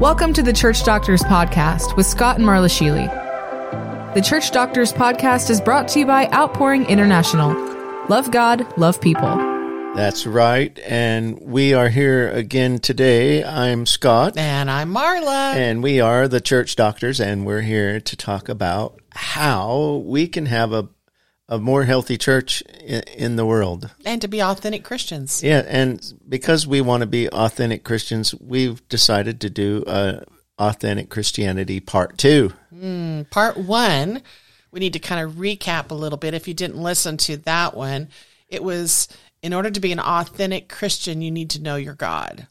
Welcome to the Church Doctors Podcast with Scot and Marla Sheely. The Church Doctors Podcast is brought to you by Outpouring International. Love God, love people. That's right. And we are here again today. I'm Scot. And I'm Marla. And we are the church doctors, and we're here to talk about how we can have a, a more healthy church in, the world. And to be authentic Christians. Yeah. And because we want to be authentic Christians, we've decided to do a authentic Christianity part two. Mm, part one, we need to kind of recap a little bit. If you didn't listen to that one, it was in order to be an authentic Christian, you need to know your God.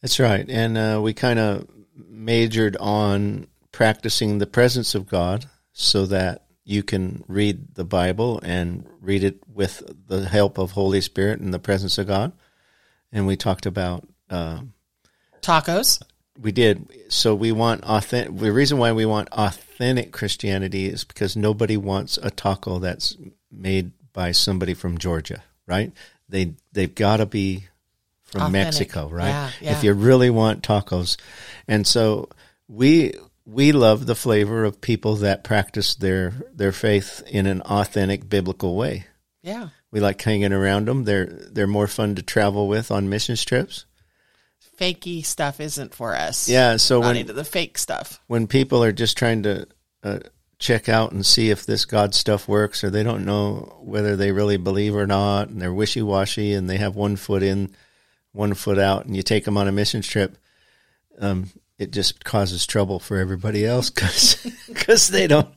That's right. And uh, we kind of majored on practicing the presence of God so that you can read the Bible and read it with the help of Holy Spirit and the presence of God. And we talked about uh, tacos. We did. So we want authentic. The reason why we want authentic Christianity is because nobody wants a taco that's made by somebody from Georgia right? They they've got to be from Authentic. Mexico, right? Yeah, yeah. If you really want tacos, and so we we love the flavor of people that practice their their faith in an authentic biblical way. Yeah, we like hanging around them. They're they're more fun to travel with on missions trips. Fakey stuff isn't for us. Yeah, so Not when into the fake stuff, when people are just trying to uh, check out and see if this God stuff works, or they don't know whether they really believe or not, and they're wishy washy, and they have one foot in, one foot out, and you take them on a missions trip, um, it just causes trouble for everybody else because they don't.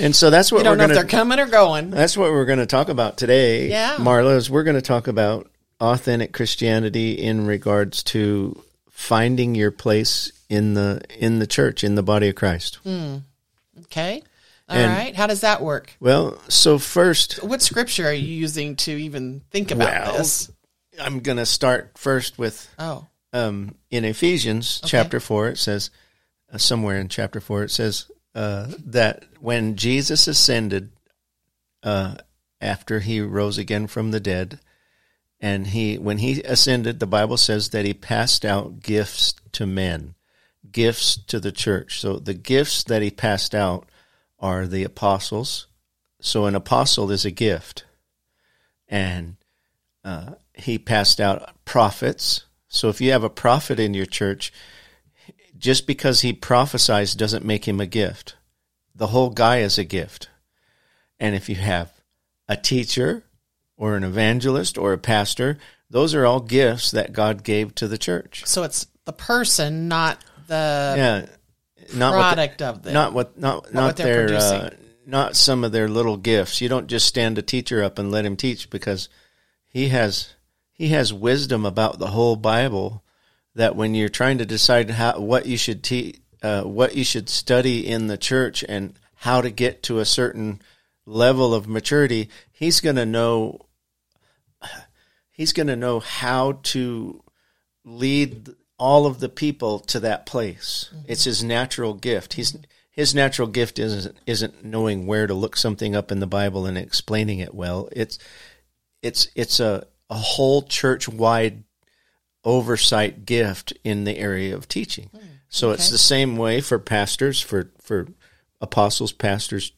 And so that's what you don't we're know gonna, if they're coming or going. That's what we're going to talk about today. Yeah, Marla, is we're going to talk about authentic Christianity in regards to finding your place in the in the church in the body of Christ. Mm. Okay. All and, right. How does that work? Well, so first, what scripture are you using to even think about well, this? I'm going to start first with oh, um, in Ephesians okay. chapter four. It says uh, somewhere in chapter four it says uh, that when Jesus ascended uh, after he rose again from the dead, and he when he ascended, the Bible says that he passed out gifts to men, gifts to the church. So the gifts that he passed out are the apostles. So an apostle is a gift. And uh, he passed out prophets. So if you have a prophet in your church, just because he prophesies doesn't make him a gift. The whole guy is a gift. And if you have a teacher or an evangelist or a pastor, those are all gifts that God gave to the church. So it's the person, not the yeah not product the, of them. Not what not not, not their uh, not some of their little gifts. You don't just stand a teacher up and let him teach because he has he has wisdom about the whole Bible that when you're trying to decide how what you should teach uh, what you should study in the church and how to get to a certain level of maturity, he's going to know he's going to know how to lead all of the people to that place. Mm-hmm. It's his natural gift. He's his natural gift isn't isn't knowing where to look something up in the Bible and explaining it well. It's it's it's a a whole church wide oversight gift in the area of teaching. Mm, so it's the same way for pastors, for for apostles, pastors,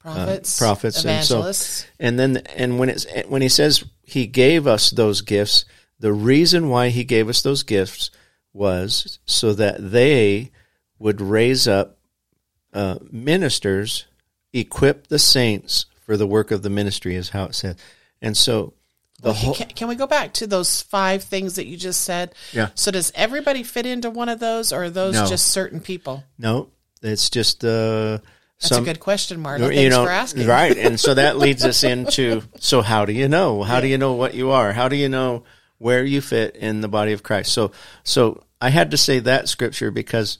prophets, uh, prophets, evangelists. and so and then and when it's when he says he gave us those gifts, the reason why he gave us those gifts was so that they would raise up uh, ministers, equip the saints for the work of the ministry, is how it said. And so the whole. Can, can, we go back to those five things that you just said? Yeah. So does everybody fit into one of those, or are those no. just certain people? No, it's just. Uh, that's some, a good question, Marla. Thanks you know, for asking. Right. And so that leads us into so how do you know? How do you know what you are? How do you know where you fit in the body of Christ. So, so I had to say that scripture because,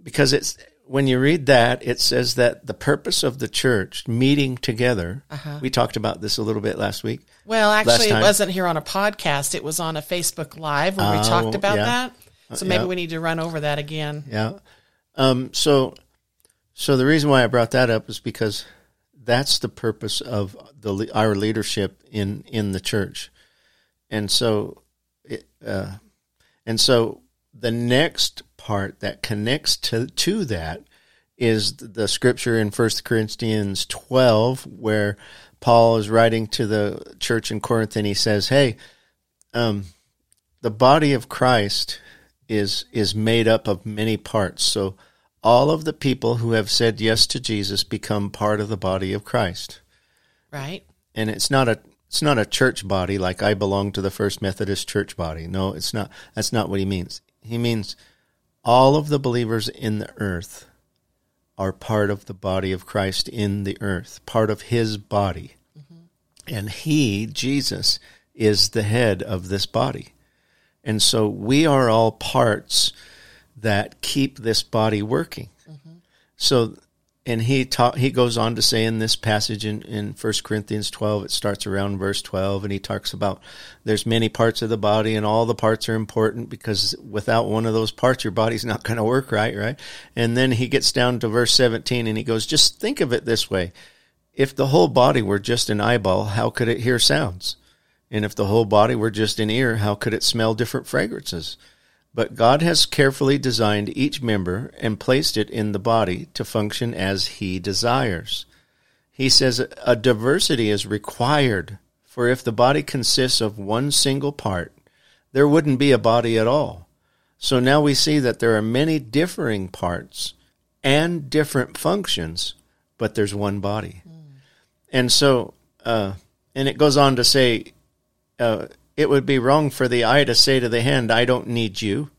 because it's, when you read that, it says that the purpose of the church meeting together. Uh-huh. We talked about this a little bit last week. Well, actually, it wasn't here on a podcast. It was on a Facebook Live where we oh, talked about yeah. that. Uh, so maybe yeah. we need to run over that again. Yeah. Um, so, so the reason why I brought that up is because that's the purpose of the our leadership in in the church and so, it, uh, and so the next part that connects to to that is the scripture in First Corinthians 12 where Paul is writing to the church in Corinth and he says, "Hey, um, the body of Christ is is made up of many parts. So all of the people who have said yes to Jesus become part of the body of Christ. Right. And it's not a it's not a church body like I belong to the First Methodist Church body. No, it's not. That's not what he means. He means all of the believers in the earth are part of the body of Christ in the earth, part of his body. Mm-hmm. And he, Jesus, is the head of this body. And so we are all parts that keep this body working. Mm-hmm. So, and he he goes on to say in this passage in, in 1 Corinthians 12, it starts around verse 12, and he talks about there's many parts of the body and all the parts are important because without one of those parts, your body's not going to work right, right? And then he gets down to verse 17 and he goes, just think of it this way. If the whole body were just an eyeball, how could it hear sounds? And if the whole body were just an ear, how could it smell different fragrances? But God has carefully designed each member and placed it in the body to function as He desires. He says a diversity is required, for if the body consists of one single part, there wouldn't be a body at all. So now we see that there are many differing parts and different functions, but there's one body. Mm. And so, uh, and it goes on to say, uh, it would be wrong for the eye to say to the hand, I don't need you.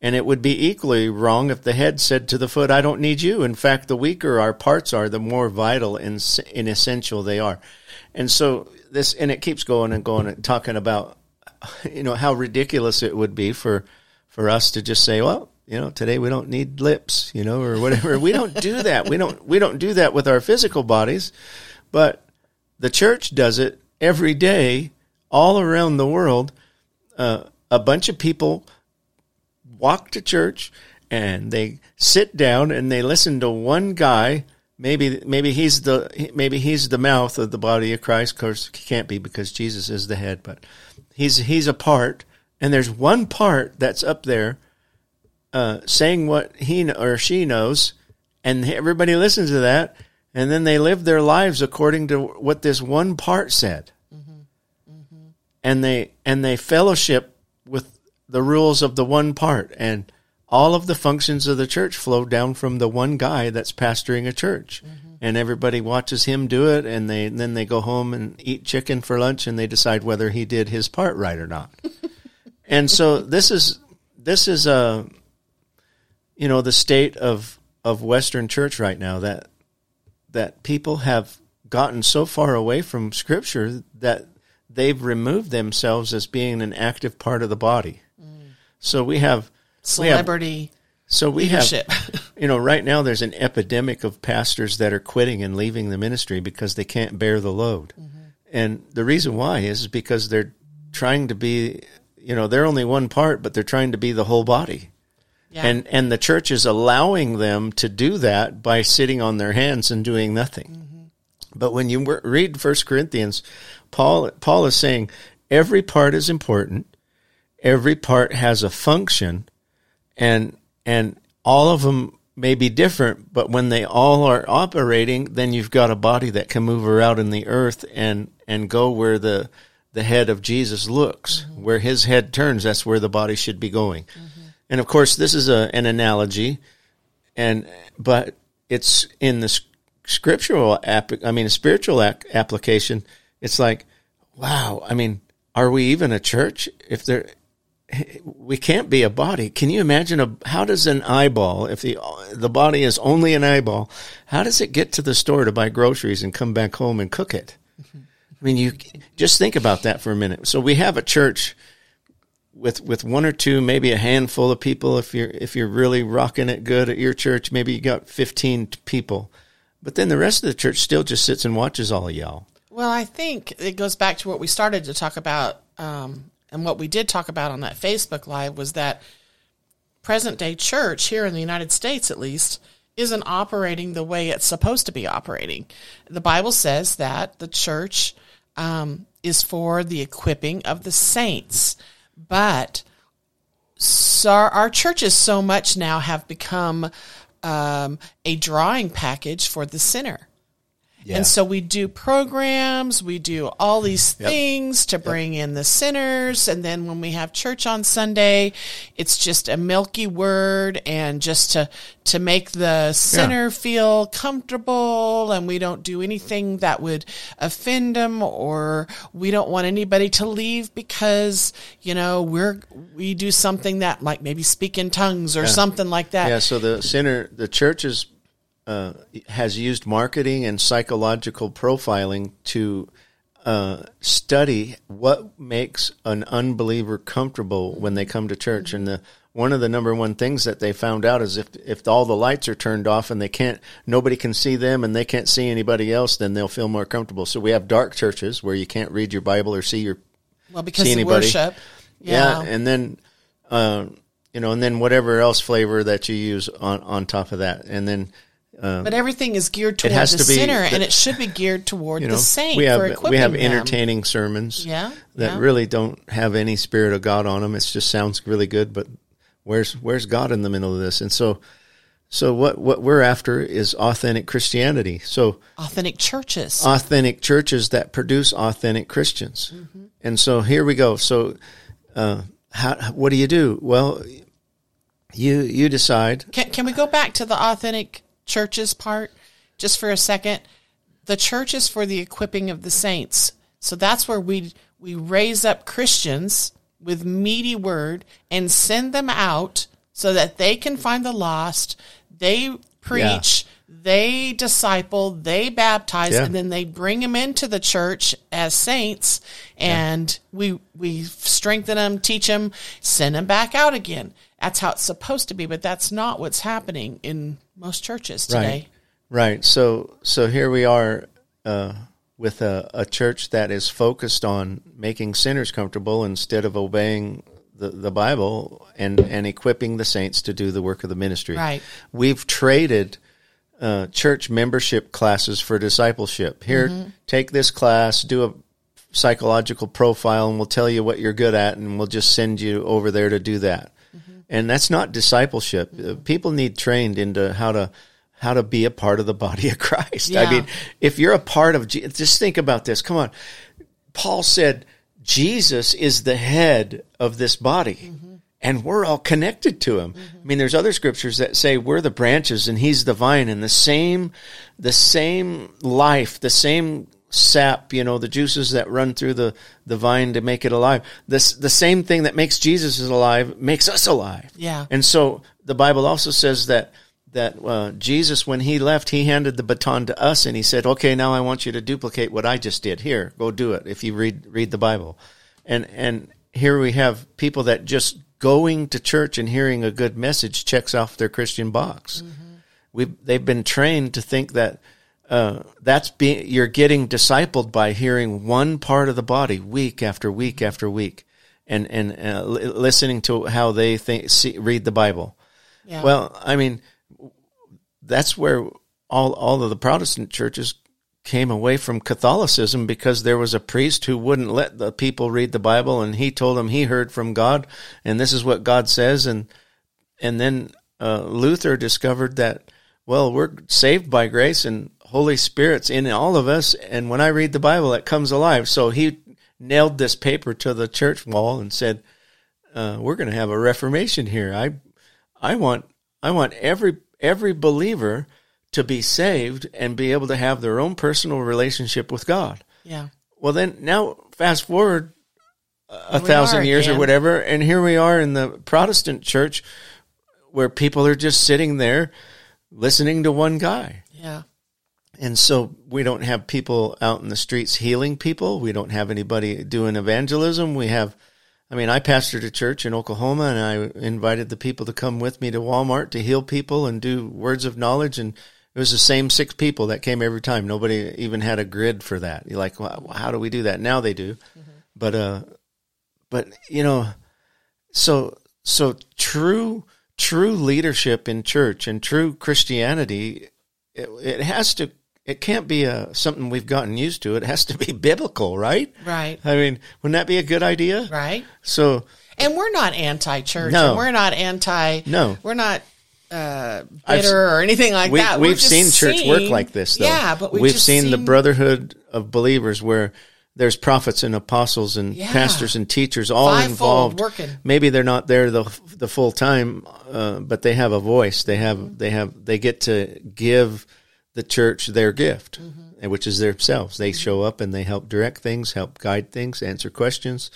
And it would be equally wrong if the head said to the foot, I don't need you. In fact, the weaker our parts are, the more vital and, and essential they are. And so this, and it keeps going and going and talking about, you know, how ridiculous it would be for, for us to just say, well, you know, today we don't need lips, you know, or whatever. we don't do that. We don't, we don't do that with our physical bodies, but the church does it every day all around the world, uh, a bunch of people walk to church and they sit down and they listen to one guy. Maybe maybe he's the maybe he's the mouth of the body of Christ. Of course, he can't be because Jesus is the head, but he's he's a part, and there's one part that's up there uh, saying what he or she knows, and everybody listens to that, and then they live their lives according to what this one part said and they and they fellowship with the rules of the one part. And all of the functions of the church flow down from the one guy that's pastoring a church. Mm-hmm. and everybody watches him do it and they and then they go home and eat chicken for lunch and they decide whether he did his part right or not. And so this is this is a you know the state of of western church right now that that people have gotten so far away from scripture that they've removed themselves as being an active part of the body. Mm. So we have celebrity. We have, so we leadership. have, you know, right now there's an epidemic of pastors that are quitting and leaving the ministry because they can't bear the load. Mm-hmm. And the reason why is because they're trying to be, you know, they're only one part, but they're trying to be the whole body. Yeah. And and the church is allowing them to do that by sitting on their hands and doing nothing. Mm-hmm. But when you read First Corinthians, Paul Paul is saying every part is important, every part has a function, and and all of them may be different, but when they all are operating, then you've got a body that can move around in the earth and and go where the the head of Jesus looks, mm-hmm. where his head turns. That's where the body should be going. Mm-hmm. And of course, this is a, an analogy, and but it's in the scriptural app. I mean, a spiritual application it's like, wow. I mean, are we even a church if there? We can't be a body. Can you imagine a? How does an eyeball, if the the body is only an eyeball, how does it get to the store to buy groceries and come back home and cook it? I mean, you just think about that for a minute. So we have a church with with one or two, maybe a handful of people. If you're if you're really rocking it good at your church, maybe you got fifteen people, but then the rest of the church still just sits and watches all of y'all. Well, I think it goes back to what we started to talk about, um, and what we did talk about on that Facebook Live was that present day church here in the United States, at least, isn't operating the way it's supposed to be operating. The Bible says that the church um, is for the equipping of the saints, but so our, churches so much now have become um, a drawing package for the sinner. Yeah. And so we do programs, we do all these things to bring yep. in the sinners. And then when we have church on Sunday, it's just a milky word and just to, to make the sinner yeah. feel comfortable. And we don't do anything that would offend them or we don't want anybody to leave because, you know, we're, we do something that like maybe speak in tongues or yeah. something like that. Yeah. So the sinner, the church is uh, has used marketing and psychological profiling to uh, study what makes an unbeliever comfortable when they come to church. And the one of the number one things that they found out is if if all the lights are turned off and they can't nobody can see them and they can't see anybody else, then they'll feel more comfortable. So we have dark churches where you can't read your Bible or see your well because see anybody. worship. Yeah. yeah, and then. Uh, you know, and then whatever else flavor that you use on, on top of that, and then um, but everything is geared toward the to sinner, and it should be geared toward you know, the saint. We have we have them. entertaining sermons, yeah, that yeah. really don't have any spirit of God on them. It just sounds really good, but where's where's God in the middle of this? And so, so what what we're after is authentic Christianity. So authentic churches, authentic churches that produce authentic Christians. Mm-hmm. And so here we go. So, uh, how what do you do? Well, you you decide. Can can we go back to the authentic? Churches part just for a second. The church is for the equipping of the saints. So that's where we we raise up Christians with meaty word and send them out so that they can find the lost. They preach, yeah. they disciple, they baptize, yeah. and then they bring them into the church as saints. And yeah. we we strengthen them, teach them, send them back out again. That's how it's supposed to be, but that's not what's happening in most churches today. Right. Right. So so here we are uh, with a, a church that is focused on making sinners comfortable instead of obeying the, the Bible and, and equipping the saints to do the work of the ministry. Right. We've traded uh, church membership classes for discipleship. Here, mm-hmm. take this class, do a psychological profile, and we'll tell you what you're good at, and we'll just send you over there to do that and that's not discipleship. Uh, people need trained into how to how to be a part of the body of Christ. Yeah. I mean, if you're a part of, just think about this. Come on, Paul said Jesus is the head of this body. Mm-hmm. And we're all connected to him. Mm-hmm. I mean, there's other scriptures that say we're the branches and he's the vine and the same, the same life, the same sap, you know, the juices that run through the, the vine to make it alive. This, the same thing that makes Jesus is alive makes us alive. Yeah. And so the Bible also says that, that uh, Jesus, when he left, he handed the baton to us and he said, okay, now I want you to duplicate what I just did. Here, go do it if you read, read the Bible. And, and here we have people that just going to church and hearing a good message checks off their Christian box. Mm-hmm. we they've been trained to think that uh, that's being you're getting discipled by hearing one part of the body week after week after week, and and uh, listening to how they think see, read the Bible. Yeah. Well, I mean, that's where all all of the Protestant churches came away from Catholicism because there was a priest who wouldn't let the people read the Bible, and he told them he heard from God, and this is what God says, and and then uh, Luther discovered that well, we're saved by grace, and Holy Spirit's in all of us, and when I read the Bible, it comes alive. So he nailed this paper to the church wall and said, uh, "We're going to have a reformation here. I, I want, I want every every believer to be saved and be able to have their own personal relationship with God." Yeah. Well, then now fast forward a thousand years or whatever, and here we are in the Protestant church where people are just sitting there listening to one guy. Yeah. And so we don't have people out in the streets healing people. We don't have anybody doing evangelism. We have, I mean, I pastored a church in Oklahoma and I invited the people to come with me to Walmart to heal people and do words of knowledge. And it was the same six people that came every time. Nobody even had a grid for that. You're like, well, how do we do that? Now they do. Mm-hmm. But, uh, but, you know, so, so true, true leadership in church and true Christianity, it, it has to it can't be a, something we've gotten used to. It has to be biblical, right? Right. I mean, wouldn't that be a good idea? Right. So, and we're not anti-church. No. and we're not anti. No. we're not uh, I've bitter or anything like we, that. We've seen church seeing- work like this, though. Yeah, but we've, we've just seen, the brotherhood of believers where there's prophets and apostles and Yeah. pastors and teachers all involved. working. Maybe they're not there the the full time, uh, but they have a voice. They have they have they get to give the church their gift, Mm-hmm. which is themselves. They show up and they help direct things, help guide things, answer questions,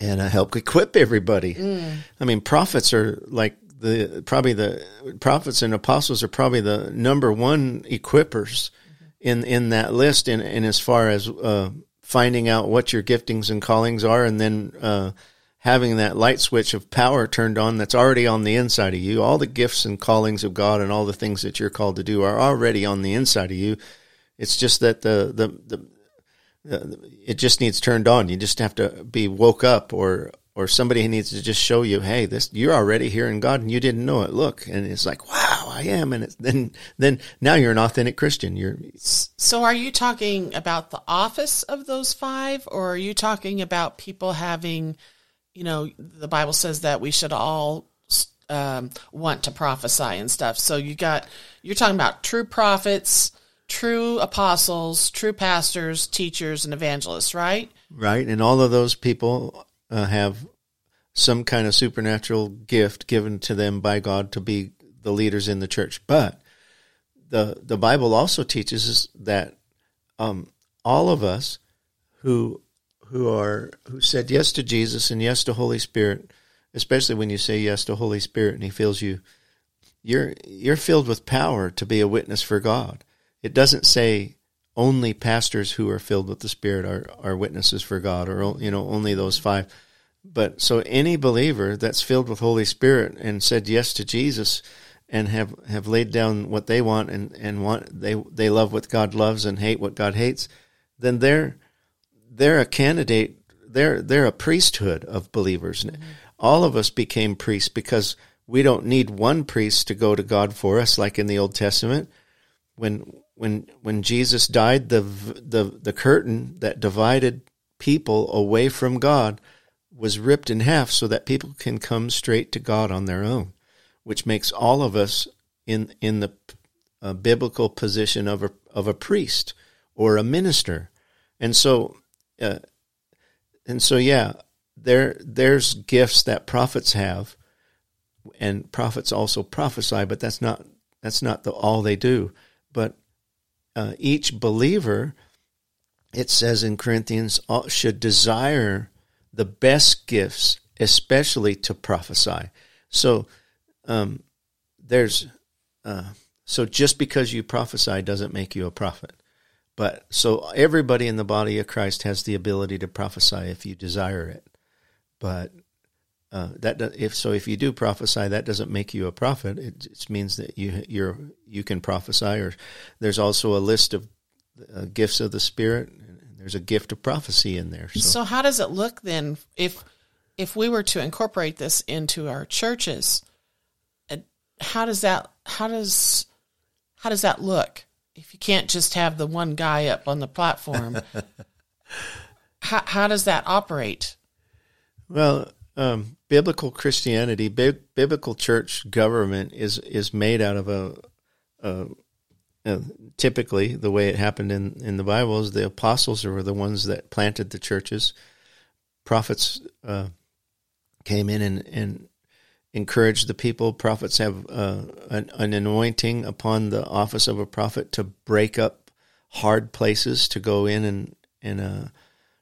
and uh, help equip everybody. Mm. I mean, prophets are like the probably the prophets and apostles are probably the number one equippers in in that list. In in as far as uh, finding out what your giftings and callings are, and then uh, having that light switch of power turned on that's already on the inside of you. All the gifts and callings of God and all the things that you're called to do are already on the inside of you. It's just that the the, the uh, it just needs turned on. You just have to be woke up, or or somebody needs to just show you, hey, this you're already hearing God and you didn't know it. Look, and it's like, wow, I am, and then then now you're an authentic Christian. You're So, are you talking about the office of those five, or are you talking about people having, you know, the Bible says that we should all um, want to prophesy and stuff. So you got you're talking about true prophets, true apostles, true pastors, teachers, and evangelists, right? right, and all of those people uh, have some kind of supernatural gift given to them by God to be the leaders in the church. But the the Bible also teaches us that um, all of us who who are who said yes to Jesus and yes to Holy Spirit, especially when you say yes to Holy Spirit and He fills you, you're you're filled with power to be a witness for God. It doesn't say only pastors who are filled with the Spirit are, are witnesses for God, or you know only those five. But so any believer that's filled with Holy Spirit and said yes to Jesus and have, have laid down what they want and, and want they they love what God loves and hate what God hates, then they're they're a candidate. They're they're a priesthood of believers. Mm-hmm. All of us became priests because we don't need one priest to go to God for us, like in the Old Testament. When when when Jesus died, the the the curtain that divided people away from God was ripped in half, so that people can come straight to God on their own, which makes all of us in in the uh, biblical position of a of a priest or a minister, and so uh, and so yeah, there there's gifts that prophets have, and prophets also prophesy, but that's not that's not the, all they do. But uh, each believer, it says in Corinthians, should desire the best gifts, especially to prophesy. So um, there's uh, so just because you prophesy doesn't make you a prophet. But so everybody in the body of Christ has the ability to prophesy if you desire it. But uh, that if so, if you do prophesy, that doesn't make you a prophet. It, it means that you you're you can prophesy. Or there's also a list of uh, gifts of the Spirit. There's a gift of prophecy in there. So. so how does it look then if if we were to incorporate this into our churches? How does that how does how does that look? If you can't just have the one guy up on the platform, how how does that operate? Well, um, biblical Christianity, bi- biblical church government is is made out of a, a, a, typically the way it happened in in the Bible is the apostles were the ones that planted the churches. Prophets uh, came in and, and encouraged the people. Prophets have uh, an, an anointing upon the office of a prophet to break up hard places, to go in and and uh,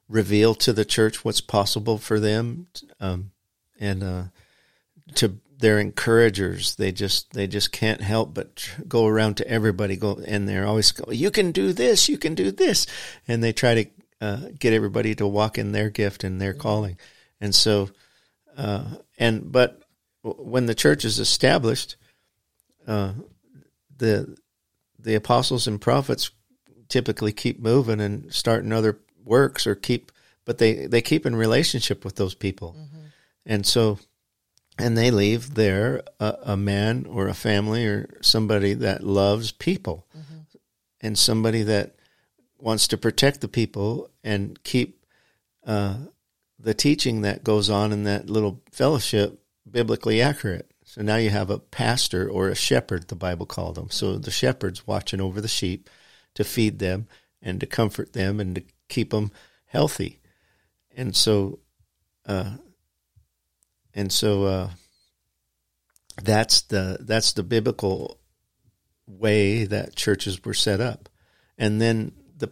reveal to the church what's possible for them, um, and uh, to their encouragers. They just they just can't help but go around to everybody. Go and they're always go, you can do this, you can do this, and they try to uh, get everybody to walk in their gift and their calling. And so, uh, and but when the church is established, uh, the the apostles and prophets typically keep moving and starting other works or keep but they they keep in relationship with those people mm-hmm. and so and they leave there a, a, man or a family or somebody that loves people mm-hmm. and somebody that wants to protect the people and keep uh, the teaching that goes on in that little fellowship biblically accurate. So now you have a pastor or a shepherd, the Bible called them. So the shepherd's watching over the sheep to feed them and to comfort them and to keep them healthy. And so, uh, and so, uh, that's the that's the biblical way that churches were set up. And then the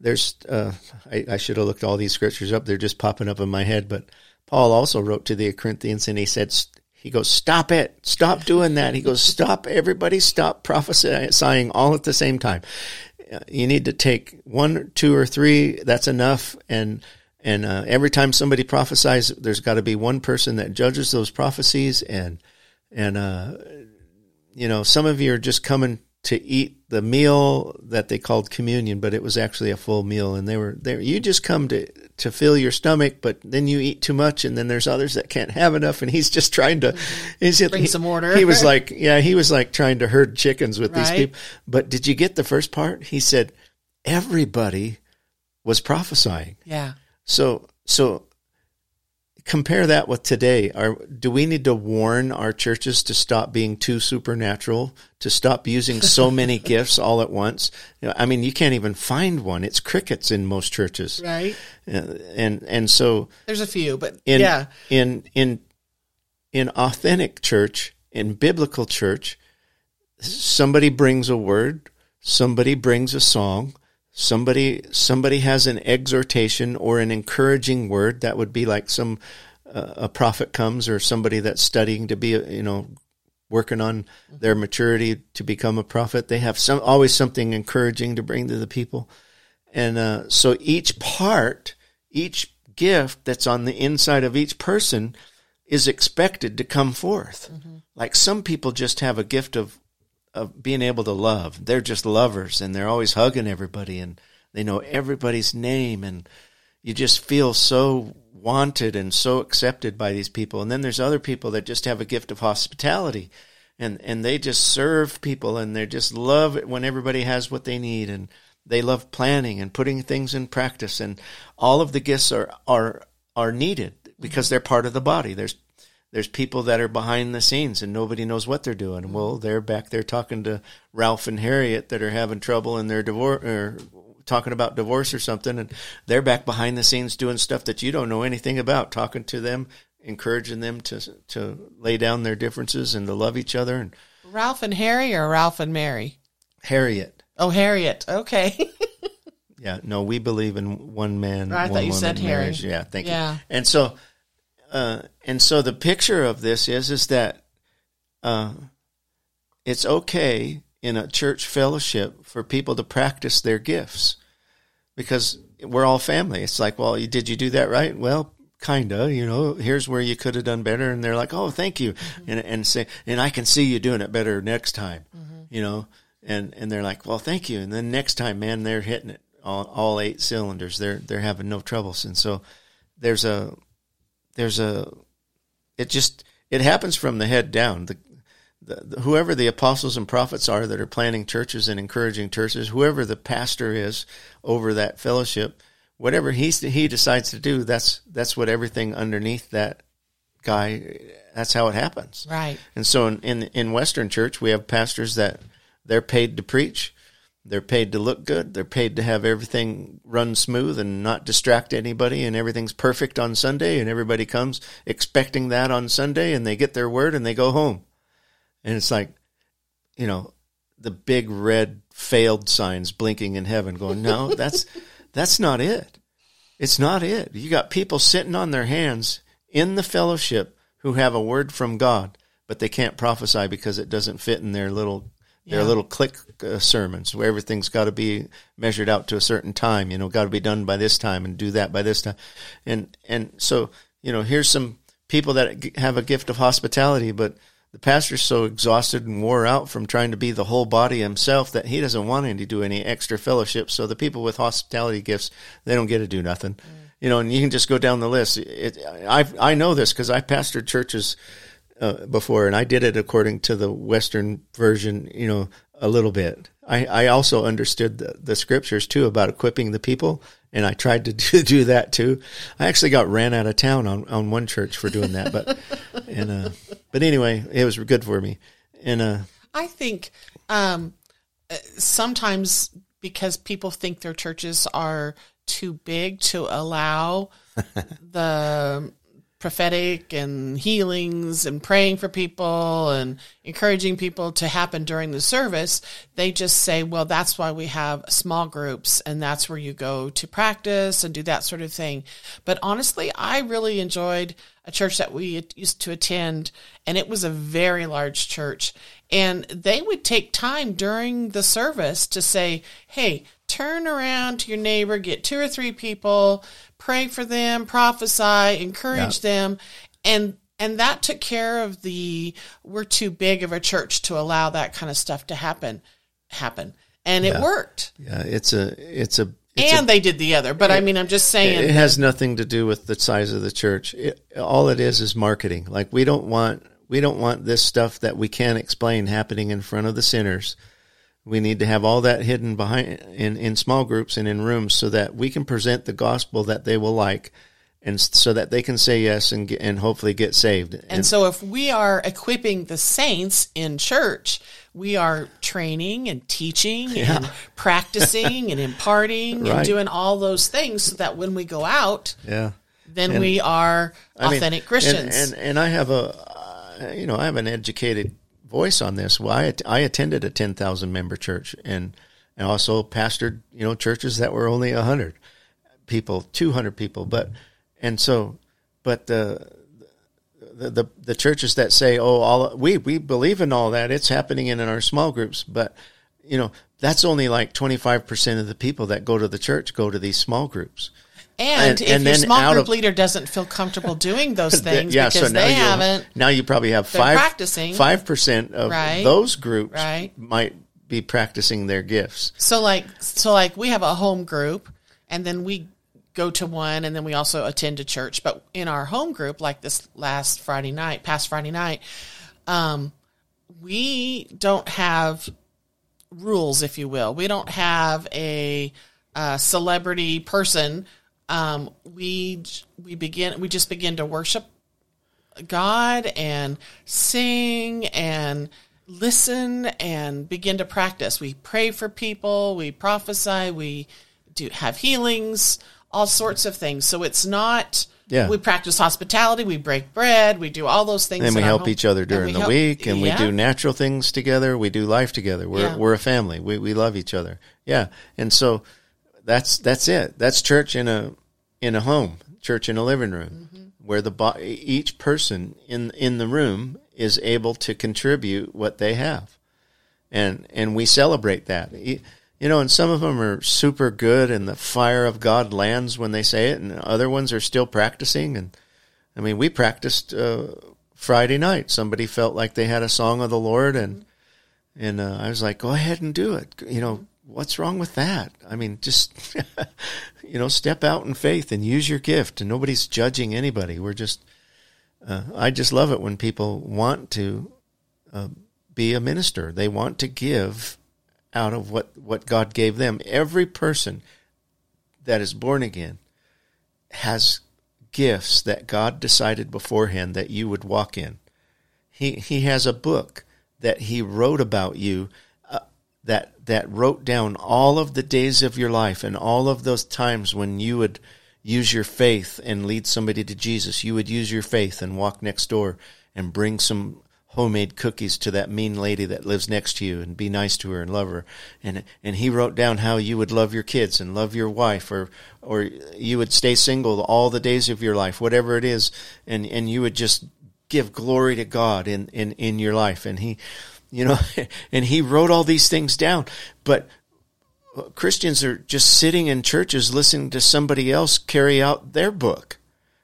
there's uh, I, I should have looked all these scriptures up. They're just popping up in my head. But Paul also wrote to the Corinthians, and he said, he goes, stop it, stop doing that. He goes, stop everybody, stop prophesying all at the same time. You need to take one, two, or three. That's enough. And and uh, every time somebody prophesies, there's got to be one person that judges those prophecies. And and uh, you know, some of you are just coming to eat the meal that they called communion, but it was actually a full meal. And they were there. You just come to to fill your stomach, but then you eat too much, and then there's others that can't have enough. And he's just trying to he's, bring he, some order. He was like, yeah, he was like trying to herd chickens with right. these people. But did you get the first part? He said everybody was prophesying. Yeah. So so compare that with today. Are, do we need to warn our churches to stop being too supernatural, to stop using so many gifts all at once? You know, I mean, you can't even find one. It's crickets in most churches, right? Uh, and and so there's a few, but in, yeah, in in in authentic church, in biblical church, somebody brings a word, somebody brings a song, somebody somebody has an exhortation or an encouraging word that would be like some uh, a prophet comes or somebody that's studying to be you know working on their maturity to become a prophet. They have some always something encouraging to bring to the people. And uh, so each part each gift that's on the inside of each person is expected to come forth. Mm-hmm. like some people just have a gift of of being able to love. They're just lovers and they're always hugging everybody and they know everybody's name and you just feel so wanted and so accepted by these people. And then there's other people that just have a gift of hospitality and and they just serve people and they just love it when everybody has what they need and they love planning and putting things in practice and all of the gifts are are are needed because they're part of the body. There's there's people that are behind the scenes and nobody knows what they're doing. Mm-hmm. Well, they're back there talking to Ralph and Harriet that are having trouble in their divorce or talking about divorce or something, and they're back behind the scenes doing stuff that you don't know anything about, talking to them, encouraging them to to lay down their differences and to love each other. And Ralph and Harry or Ralph and Mary? Harriet. Oh, Harriet. Okay. yeah. No, we believe in one man. I thought you said Harry. Yeah. Thank yeah. you. And so uh, and so the picture of this is is that uh, it's okay in a church fellowship for people to practice their gifts because we're all family. It's like, well, did you do that right? Well, kinda. You know, here's where you could have done better, and they're like, oh, thank you, mm-hmm. and and say, and I can see you doing it better next time. Mm-hmm. You know, and and they're like, well, thank you, and then next time, man, they're hitting it all, all eight cylinders. They're they're having no troubles, and so there's a there's a it just it happens from the head down. The, the, the, whoever the apostles and prophets are that are planning churches and encouraging churches, whoever the pastor is over that fellowship, whatever he he decides to do, that's that's what everything underneath that guy. That's how it happens. Right. And so in in, in Western church, we have pastors that they're paid to preach. They're paid to look good. They're paid to have everything run smooth and not distract anybody, and everything's perfect on Sunday, and everybody comes expecting that on Sunday, and they get their word and they go home. And it's like, you know, the big red failed signs blinking in heaven going, no, that's, that's not it. It's not it. You got people sitting on their hands in the fellowship who have a word from God, but they can't prophesy because it doesn't fit in their little they're little click uh, sermons where everything's got to be measured out to a certain time. You know, got to be done by this time and do that by this time. And and so you know, here's some people that have a gift of hospitality, but the pastor's so exhausted and wore out from trying to be the whole body himself that he doesn't want him to do any extra fellowship. So the people with hospitality gifts, they don't get to do nothing. Mm. You know, and you can just go down the list. It, I I know this because I pastored churches uh, before, and I did it according to the Western version, you know, a little bit. I, I also understood the, the scriptures too about equipping the people, and I tried to do, do that too. I actually got ran out of town on, on one church for doing that, but and uh, but anyway, it was good for me. And uh, I think um, uh, sometimes because people think their churches are too big to allow the prophetic and healings and praying for people and encouraging people to happen during the service, they just say, well, that's why we have small groups and that's where you go to practice and do that sort of thing. But honestly, I really enjoyed a church that we used to attend and it was a very large church and they would take time during the service to say, Hey, turn around to your neighbor, get two or three people, pray for them, prophesy, encourage yeah. them. And and that took care of the we're too big of a church to allow that kind of stuff to happen happen. And yeah. it worked. Yeah, it's a it's a it's and a, they did the other, but it, I mean, I'm just saying. It has nothing to do with the size of the church. It, all it is is marketing. Like we don't want we don't want this stuff that we can't explain happening in front of the sinners we need to have all that hidden behind in, in small groups and in rooms so that we can present the gospel that they will like and so that they can say yes and get, and hopefully get saved. And, and, so if we are equipping the saints in church, we are training and teaching yeah. and practicing and imparting right. and doing all those things so that when we go out, yeah. then and, we are authentic I mean, Christians. And, and, and I have a, uh, you know, I have an educated voice on this. Well, I, I attended a 10,000 member church and, and also pastored, you know, churches that were only 100 people, 200 people. But, and so, but the, the, the, the churches that say, oh, all we, we believe in all that, it's happening in, in our small groups. But, you know, that's only like 25% of the people that go to the church go to these small groups. And, and if and your small group of, leader doesn't feel comfortable doing those things yeah, because so they haven't, now you probably have five practicing five percent of right, those groups right. might be practicing their gifts. So like so like we have a home group, and then we go to one, and then we also attend a church. But in our home group, like this last Friday night, past Friday night, um, we don't have rules, if you will. We don't have a, a celebrity person um, we we begin we just begin to worship God and sing and listen and begin to practice. We pray for people, we prophesy, we do have healings, all sorts of things. So it's not yeah. we practice hospitality, we break bread, we do all those things. And we help each other during the help, week and yeah. we do natural things together, we do life together. We're yeah. we're a family. We we love each other. Yeah. And so that's that's it. That's church in a in a home, church in a living room, mm-hmm. where the bo- each person in in the room is able to contribute what they have, and and we celebrate that. You know, and some of them are super good, and the fire of God lands when they say it, and other ones are still practicing. And I mean, we practiced uh, Friday night. Somebody felt like they had a song of the Lord, and and uh, I was like, "Go ahead and do it." You know, what's wrong with that? I mean, just you know, step out in faith and use your gift. And nobody's judging anybody. We're just, uh, I just love it when people want to uh, be a minister. They want to give out of what, what God gave them. Every person that is born again has gifts that God decided beforehand that you would walk in. He, he has a book that he wrote about you that that wrote down all of the days of your life and all of those times when you would use your faith and lead somebody to Jesus. You would use your faith and walk next door and bring some homemade cookies to that mean lady that lives next to you and be nice to her and love her. And and he wrote down how you would love your kids and love your wife or or you would stay single all the days of your life, whatever it is, and, and you would just give glory to God in, in, in your life. And he you know, and he wrote all these things down. But Christians are just sitting in churches listening to somebody else carry out their book.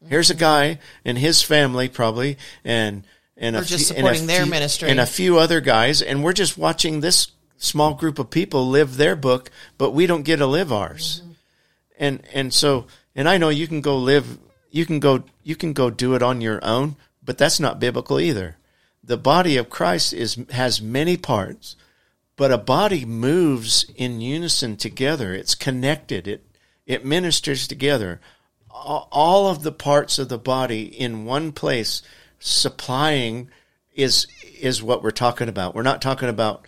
Here's a mm-hmm. guy and his family probably, and and a just few, supporting their few, ministry, and a few other guys, and we're just watching this small group of people live their book, but we don't get to live ours. Mm-hmm. And and so, and I know you can go live, you can go, you can go do it on your own, but that's not biblical either the body of Christ is has many parts, but a body moves in unison together. It's connected. It it ministers together. All of the parts of the body in one place supplying is is what we're talking about. We're not talking about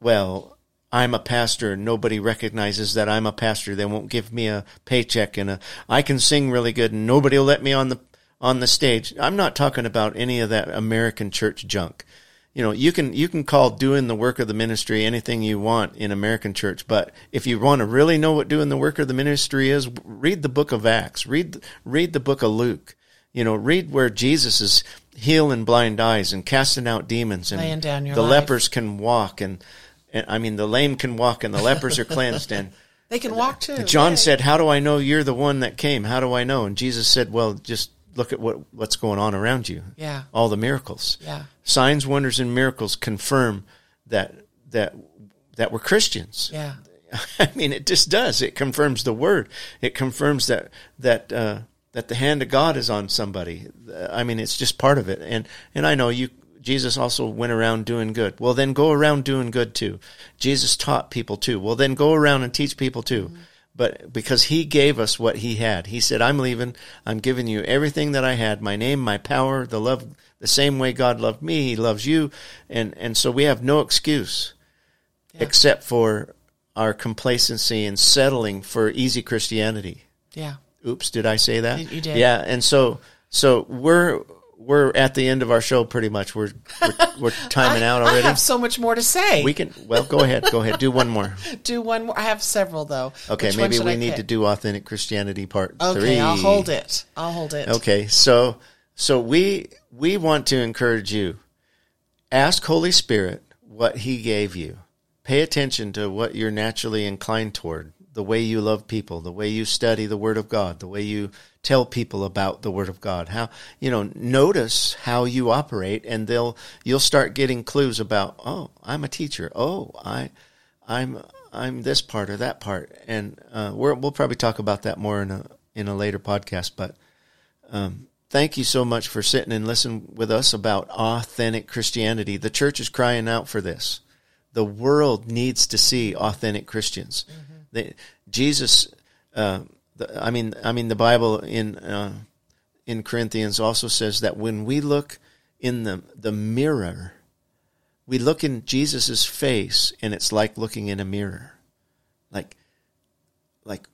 well, I'm a pastor and nobody recognizes that I'm a pastor. They won't give me a paycheck and a I can sing really good and nobody will let me on the on the stage. I'm not talking about any of that American church junk you know, you can you can call doing the work of the ministry anything you want in American church, but if you want to really know what doing the work of the ministry is, read the book of Acts, read read the book of Luke. You know, read where Jesus is healing blind eyes and casting out demons, and the life. lepers can walk, and, and I mean the lame can walk, and the lepers are cleansed, and they can walk too. John said, "How do I know you're the one that came? How do I know?" And Jesus said, "Well, just look at what what's going on around you. Yeah. All the miracles. Yeah. Signs, wonders, and miracles confirm that that that we're Christians. Yeah. I mean, it just does. It confirms the word. It confirms that that uh, that the hand of God is on somebody. I mean, it's just part of it. And and I know you. Jesus also went around doing good. Well, then go around doing good too. Jesus taught people too. Well, then go around and teach people too. Mm-hmm but because he gave us what he had. He said, I'm leaving. I'm giving you everything that I had, my name, my power, the love, the same way God loved me, he loves you. And, and so we have no excuse yeah. except for our complacency and settling for easy Christianity. Yeah. Oops, did I say that? You, you did. Yeah. And so, so we're, we're at the end of our show pretty much. We're we're, we're timing I, out already. I have so much more to say. We can well go ahead. Go ahead. Do one more. do one more. I have several though. Okay, Which maybe we need to do authentic Christianity part okay, 3. I'll hold it. I'll hold it. Okay. So so we we want to encourage you. Ask Holy Spirit what he gave you. Pay attention to what you're naturally inclined toward the way you love people, the way you study the Word of God, the way you tell people about the Word of God. How you know, notice how you operate, and they'll you'll start getting clues about. Oh, I'm a teacher. Oh, I, I'm I'm this part or that part, and uh, we will probably talk about that more in a in a later podcast. But um, thank you so much for sitting and listening with us about authentic Christianity. The church is crying out for this. The world needs to see authentic Christians. Mm-hmm the, Jesus, uh, the, I mean, I mean, the Bible in uh, in Corinthians also says that when we look in the the mirror, we look in Jesus's face, and it's like looking in a mirror, like like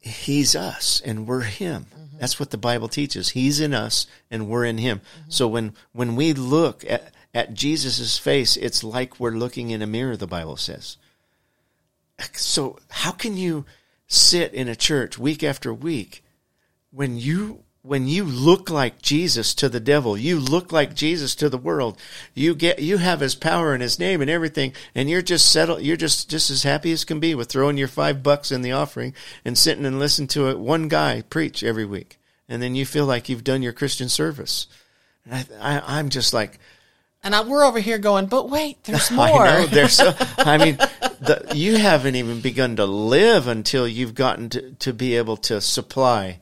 he's us and we're him. Mm-hmm. That's what the Bible teaches. He's in us and we're in him. Mm-hmm. So when when we look at at Jesus's face, it's like we're looking in a mirror, the Bible says so how can you sit in a church week after week when you when you look like Jesus to the devil, you look like Jesus to the world. You get you have his power and his name and everything, and you're just settled. You're just just as happy as can be with throwing your five bucks in the offering and sitting and listening to it, one guy preach every week, and then you feel like you've done your Christian service. And I, I I'm just like, and I, we're over here going, but wait, there's more. I know, there's. Uh, so, I mean, the, you haven't even begun to live until you've gotten to, to be able to supply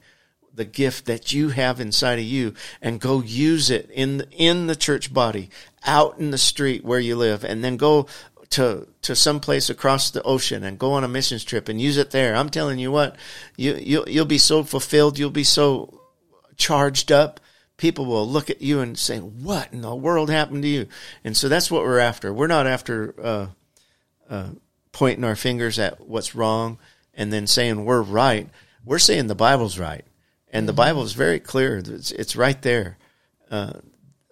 the gift that you have inside of you and go use it in the, in the church body, out in the street where you live, and then go to to some place across the ocean and go on a missions trip and use it there. I'm telling you what, you you you'll be so fulfilled, you'll be so charged up people will look at you and say, "What in the world happened to you?" And so that's what we're after. We're not after uh, uh, pointing our fingers at what's wrong and then saying we're right. We're saying the Bible's right, and the mm-hmm. Bible is very clear. It's, it's right there uh,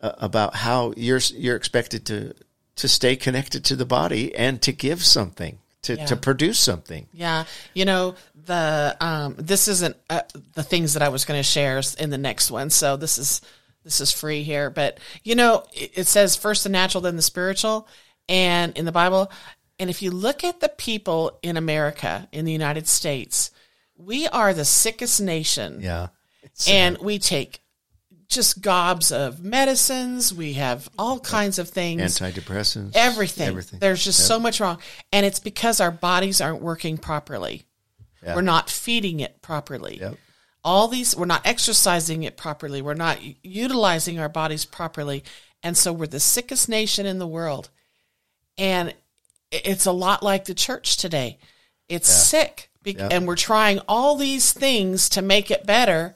about how you're you're expected to to stay connected to the body and to give something to, yeah. to produce something. Yeah. You know, the, um, this isn't uh, the things that I was going to share in the next one. So this is, this is free here, but you know, it, it says first the natural, then the spiritual. And in the Bible, and if you look at the people in America, in the United States, we are the sickest nation. Yeah. And we take just gobs of medicines. We have all kinds of things. Antidepressants. Everything. Everything. There's just yep. so much wrong. And it's because our bodies aren't working properly. Yep. We're not feeding it properly. Yep. All these, we're not exercising it properly. We're not utilizing our bodies properly. And so we're the sickest nation in the world. And it's a lot like the church today. It's yeah. sick, and we're trying all these things to make it better.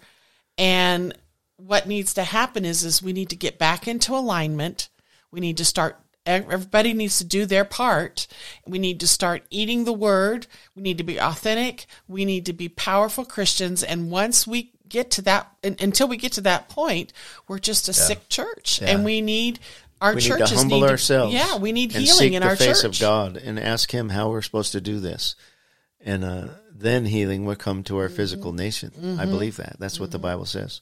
And what needs to happen is, is we need to get back into alignment. We need to start everybody needs to do their part. We need to start eating the word. We need to be authentic. We need to be powerful Christians. And once we get to that, until we get to that point, we're just a yeah. sick church, yeah. and we need our we churches need to humble need ourselves. Yeah, we need healing in our face church. of God and ask Him how we're supposed to do this, and uh, then healing will come to our mm-hmm. physical nation. Mm-hmm. I believe that. That's what mm-hmm. the Bible says.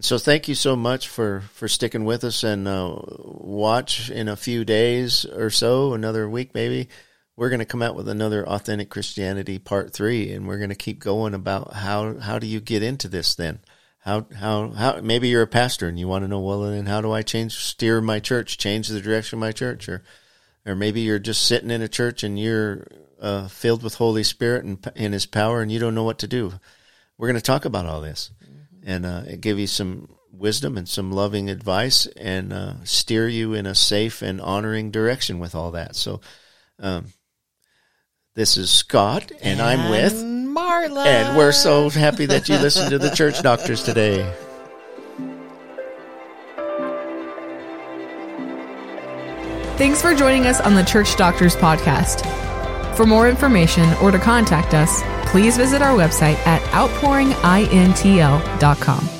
So, thank you so much for for sticking with us and uh, watch in a few days or so, another week maybe. We're going to come out with another authentic Christianity part three, and we're going to keep going about how how do you get into this then how how how maybe you're a pastor and you want to know well then how do I change steer my church change the direction of my church or or maybe you're just sitting in a church and you're uh, filled with Holy Spirit and in His power and you don't know what to do. We're going to talk about all this. And uh, give you some wisdom and some loving advice and uh, steer you in a safe and honoring direction with all that. So. Um, this is Scot, and, and I'm with Marla. And we're so happy that you listened to the Church Doctors today. Thanks for joining us on the Church Doctors Podcast. For more information or to contact us, please visit our website at outpouringintl.com.